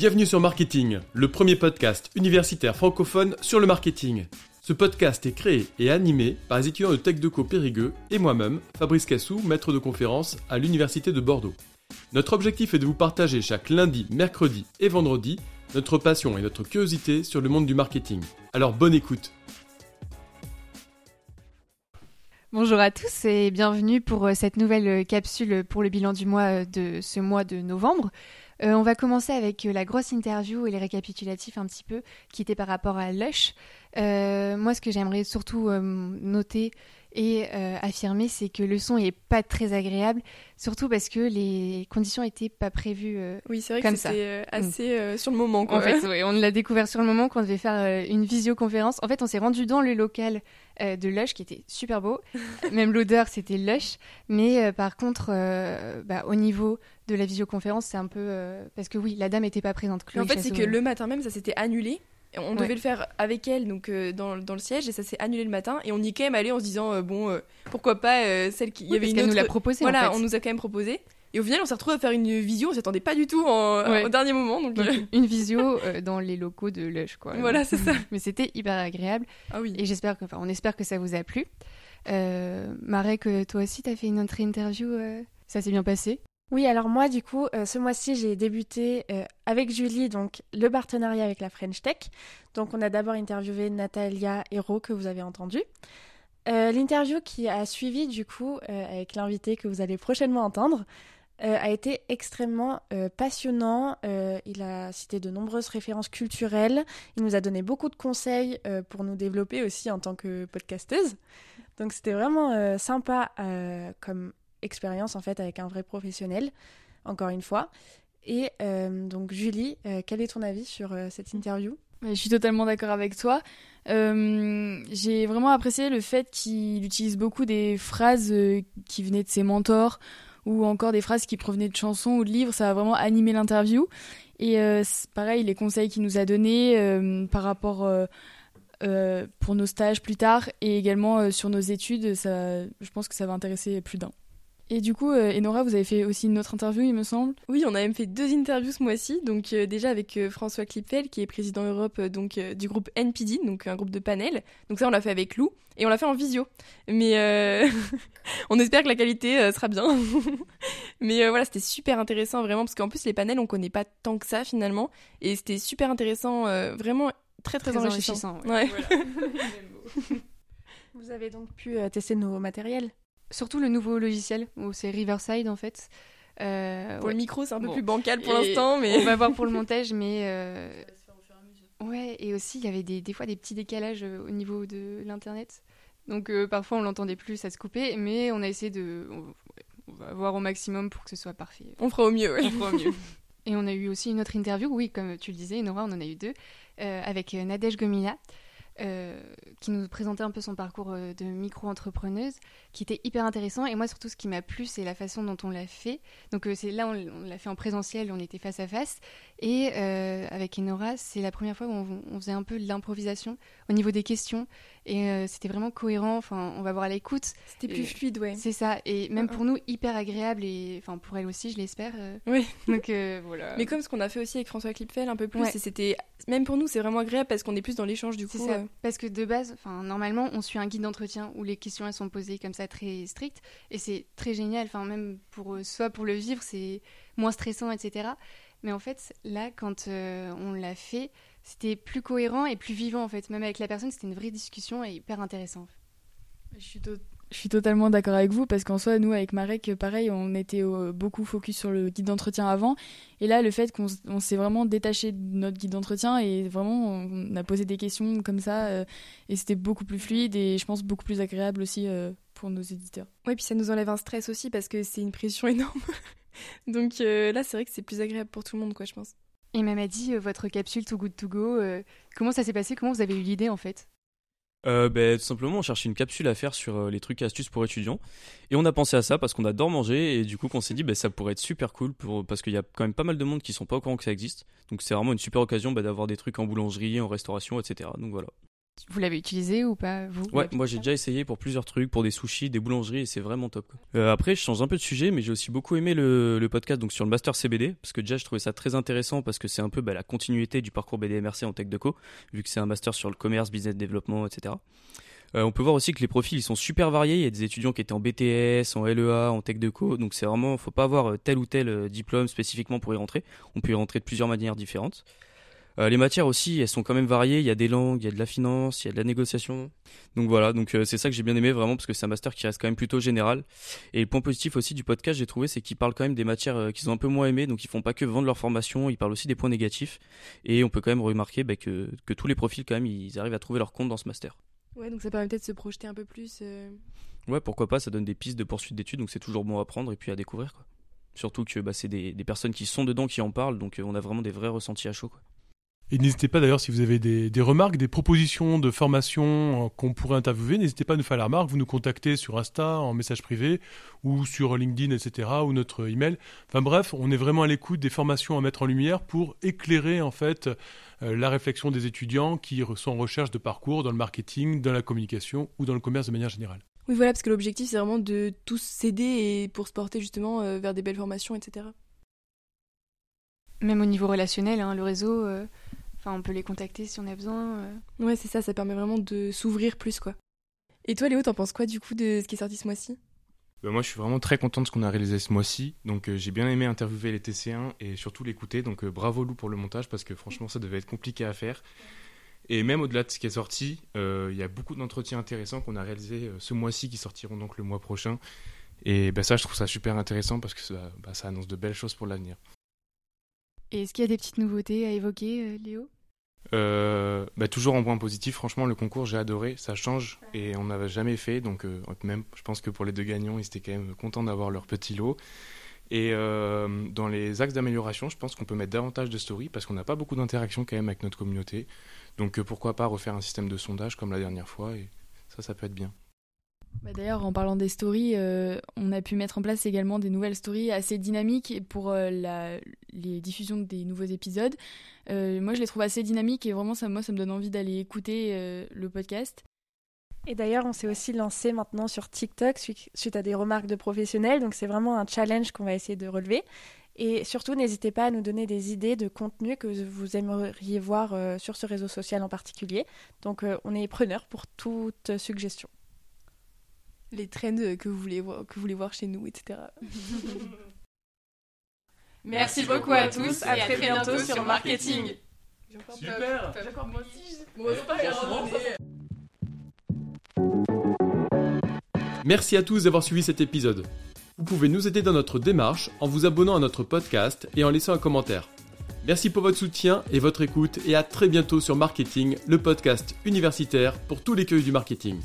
Bienvenue sur Marketing, le premier podcast universitaire francophone sur le marketing. Ce podcast est créé et animé par les étudiants de TechDeco Périgueux et moi-même, Fabrice Cassou, maître de conférence à l'Université de Bordeaux. Notre objectif est de vous partager chaque lundi, mercredi et vendredi notre passion et notre curiosité sur le monde du marketing. Alors bonne écoute Bonjour à tous et bienvenue pour euh, cette nouvelle euh, capsule pour le bilan du mois euh, de ce mois de novembre. On va commencer avec la grosse interview et les récapitulatifs un petit peu qui étaient par rapport à Lush. moi, ce que j'aimerais surtout noter et euh, affirmer, c'est que le son est pas très agréable, surtout parce que les conditions étaient pas prévues euh, oui, c'est vrai comme que c'était euh, assez sur le moment. En fait, on l'a découvert sur le moment qu'on devait faire une visioconférence. En fait, on s'est rendu dans le local de Lush qui était super beau. Même l'odeur, c'était Lush. Mais par contre, bah, au niveau de la visioconférence, c'est un peu parce que oui, la dame était pas présente. en fait, c'est que le matin même, ça s'était annulé. On devait le faire avec elle donc euh, dans, dans, le siège et ça s'est annulé le matin et on y est quand même allé en se disant euh, bon euh, pourquoi pas celle qui y avait une autre... nous l'a proposé voilà on nous a quand même proposé et au final on s'est retrouvé à faire une visio on s'attendait pas du tout au dernier moment donc, une visio dans les locaux de Lush quoi. Voilà c'est ça. Mais c'était hyper agréable. Ah oui. Et j'espère que enfin on espère que ça vous a plu. Marek toi aussi t'as fait une autre interview ça s'est bien passé? Oui, alors moi, du coup, euh, ce mois-ci, j'ai débuté euh, avec Julie, donc le partenariat avec la French Tech. Donc, on a d'abord interviewé Natalia Hérault, que vous avez entendu. Euh, l'interview qui a suivi, du coup, avec l'invité que vous allez prochainement entendre, a été extrêmement passionnant. il a cité de nombreuses références culturelles. Il nous a donné beaucoup de conseils pour nous développer aussi en tant que podcasteuse. Donc, c'était vraiment sympa comme expérience en fait avec un vrai professionnel, encore une fois. Et euh, donc Julie, euh, quel est ton avis sur euh, cette interview? Je suis totalement d'accord avec toi. J'ai vraiment apprécié le fait qu'il utilise beaucoup des phrases qui venaient de ses mentors ou encore des phrases qui provenaient de chansons ou de livres. Ça a vraiment animé l'interview. Et pareil, les conseils qu'il nous a donnés par rapport... pour nos stages plus tard et également sur nos études, ça, je pense que ça va intéresser plus d'un. Et du coup, euh, Enora, vous avez fait aussi une autre interview, il me semble Oui, on a même fait deux interviews ce mois-ci. Donc euh, déjà avec euh, François Klipfel, qui est président Europe donc du groupe NPD, donc un groupe de panel. Donc ça, on l'a fait avec Lou et on l'a fait en visio. Mais on espère que la qualité sera bien. Mais voilà, c'était super intéressant vraiment parce qu'en plus les panels, on connaît pas tant que ça finalement, et c'était super intéressant, vraiment très très, enrichissant. Vous avez donc pu tester nos matériels Surtout le nouveau logiciel, où c'est Riverside en fait. Euh, pour le micro, c'est un peu plus bancal pour l'instant, mais. On va voir pour le montage, mais. Euh... Ouais, et aussi, il y avait des, des, fois des petits décalages euh, au niveau de l'internet. Donc euh, parfois, on l'entendait plus, ça se coupait, mais on a essayé de. On va voir au maximum pour que ce soit parfait. On fera au mieux, On fera au mieux. et on a eu aussi une autre interview, oui, comme tu le disais, Nora, on en a eu deux, avec Nadège Gomina. Euh, qui nous présentait un peu son parcours euh, de micro-entrepreneuse, qui était hyper intéressant. Et moi, surtout, ce qui m'a plu, c'est la façon dont on l'a fait. Donc, euh, c'est là, on, l'a fait en présentiel, on était face à face. Et avec Enora, c'est la première fois où on, faisait un peu de l'improvisation au niveau des questions. Et c'était vraiment cohérent. Enfin, on va voir à l'écoute. C'était plus fluide, ouais. C'est ça. Et même pour nous, hyper agréable. Et enfin, pour elle aussi, je l'espère. Oui. Donc, voilà. Mais comme ce qu'on a fait aussi avec François Clipfel, un peu plus, c'était même pour nous, c'est vraiment agréable parce qu'on est plus dans l'échange du coup. Ça. Euh. Parce que de base, enfin normalement, on suit un guide d'entretien où les questions elles sont posées comme ça très strictes et c'est très génial. Enfin même pour euh, soit pour le vivre, c'est moins stressant, etc. Mais en fait, là, quand euh, on l'a fait, c'était plus cohérent et plus vivant en fait. Même avec la personne, c'était une vraie discussion et hyper intéressant. Je suis je suis totalement d'accord avec vous parce qu'en soi, nous, avec Marek, pareil, on était euh, beaucoup focus sur le guide d'entretien avant. Et là, le fait qu'on s'est vraiment détaché de notre guide d'entretien et vraiment, on a posé des questions comme ça euh, et c'était beaucoup plus fluide et je pense beaucoup plus agréable aussi euh, pour nos éditeurs. Oui, puis ça nous enlève un stress aussi parce que c'est une pression énorme. Donc là, c'est vrai que c'est plus agréable pour tout le monde, quoi, je pense. Et même a dit, votre capsule Too Good To Go, comment ça s'est passé? Comment vous avez eu l'idée en fait? Euh, ben, Tout simplement, on cherchait une capsule à faire sur euh, les trucs et astuces pour étudiants. Et on a pensé à ça parce qu'on adore manger et du coup qu'on s'est dit ben, ça pourrait être super cool pour, parce qu'il y a quand même pas mal de monde qui sont pas au courant que ça existe. Donc c'est vraiment une super occasion ben, d'avoir des trucs en boulangerie, en restauration, etc. Donc voilà. Vous l'avez utilisé ou pas vous Ouais, moi j'ai déjà essayé pour plusieurs trucs, pour des sushis, des boulangeries, et c'est vraiment top. Euh, après, je change un peu de sujet, mais j'ai aussi beaucoup aimé le, le, podcast donc sur le master CBD, parce que déjà je trouvais ça très intéressant, parce que c'est un peu bah, la continuité du parcours BDMRC en Tech Deco, vu que c'est un master sur le commerce, business développement, etc. Euh, on peut voir aussi que les profils ils sont super variés. Il y a des étudiants qui étaient en BTS, en LEA, en Tech Deco, donc c'est vraiment, faut pas avoir tel ou tel diplôme spécifiquement pour y rentrer. On peut y rentrer de plusieurs manières différentes. Euh, les matières aussi, elles sont quand même variées. Il y a des langues, il y a de la finance, il y a de la négociation. Donc voilà, donc euh, c'est ça que j'ai bien aimé vraiment parce que c'est un master qui reste quand même plutôt général. Et le point positif aussi du podcast, j'ai trouvé, c'est qu'ils parlent quand même des matières euh, qu'ils ont un peu moins aimées. Donc ils font pas que vendre leur formation, ils parlent aussi des points négatifs. Et on peut quand même remarquer bah, que, que tous les profils quand même, ils arrivent à trouver leur compte dans ce master. Ouais, donc ça permet peut-être de se projeter un peu plus. Ouais, pourquoi pas, ça donne des pistes de poursuite d'études, donc c'est toujours bon à apprendre et puis à découvrir. Quoi. Surtout que bah, c'est des, des, personnes qui sont dedans qui en parlent, donc on a vraiment des vrais ressentis à chaud. Quoi. Et n'hésitez pas d'ailleurs si vous avez des, des, remarques, des propositions de formation euh, qu'on pourrait interviewer, n'hésitez pas à nous faire la remarque, vous nous contactez sur Insta en message privé ou sur LinkedIn, etc. ou notre email. Enfin bref, on est vraiment à l'écoute des formations à mettre en lumière pour éclairer en fait euh, la réflexion des étudiants qui sont en recherche de parcours dans le marketing, dans la communication ou dans le commerce de manière générale. Oui voilà, parce que l'objectif c'est vraiment de tous s'aider et pour se porter justement euh, vers des belles formations, etc. Même au niveau relationnel, hein, le réseau... Enfin, on peut les contacter si on a besoin. Euh. Ouais, c'est ça, ça permet vraiment de s'ouvrir plus, quoi. Et toi, Léo, t'en penses quoi du coup de ce qui est sorti ce mois-ci? Bah, Moi, je suis vraiment très content de ce qu'on a réalisé ce mois-ci. Donc, euh, j'ai bien aimé interviewer les TC1 et surtout l'écouter. Donc, euh, bravo Lou pour le montage parce que franchement, ça devait être compliqué à faire. Et même au-delà de ce qui est sorti, il y a beaucoup d'entretiens intéressants qu'on a réalisés ce mois-ci qui sortiront donc le mois prochain. Et bah, ça, je trouve ça super intéressant parce que ça, bah, ça annonce de belles choses pour l'avenir. Et est-ce qu'il y a des petites nouveautés à évoquer, euh, Léo? Euh, bah, toujours en point positif, franchement, le concours, j'ai adoré, ça change et on n'avait jamais fait. Donc, euh, même, je pense que pour les deux gagnants, ils étaient quand même contents d'avoir leur petit lot. Et dans les axes d'amélioration, je pense qu'on peut mettre davantage de stories parce qu'on n'a pas beaucoup d'interaction quand même avec notre communauté. Donc, pourquoi pas refaire un système de sondage comme la dernière fois et ça, ça peut être bien. Bah, d'ailleurs, en parlant des stories, euh, on a pu mettre en place également des nouvelles stories assez dynamiques pour euh, la, les diffusions des nouveaux épisodes. Euh, moi, je les trouve assez dynamiques et vraiment, ça, moi, ça me donne envie d'aller écouter le podcast. Et d'ailleurs, on s'est aussi lancé maintenant sur TikTok suite à des remarques de professionnels. Donc, c'est vraiment un challenge qu'on va essayer de relever. Et surtout, n'hésitez pas à nous donner des idées de contenu que vous aimeriez voir sur ce réseau social en particulier. Donc, on est preneur pour toute suggestion les trends que vous voulez voir, que vous voulez voir chez nous, etc. Merci beaucoup à tous et à très bientôt sur Marketing. Super. Merci à tous d'avoir suivi cet épisode. Vous pouvez nous aider dans notre démarche en vous abonnant à notre podcast et en laissant un commentaire. Merci pour votre soutien et votre écoute et à très bientôt sur Marketing, le podcast universitaire pour tous les cueils du marketing.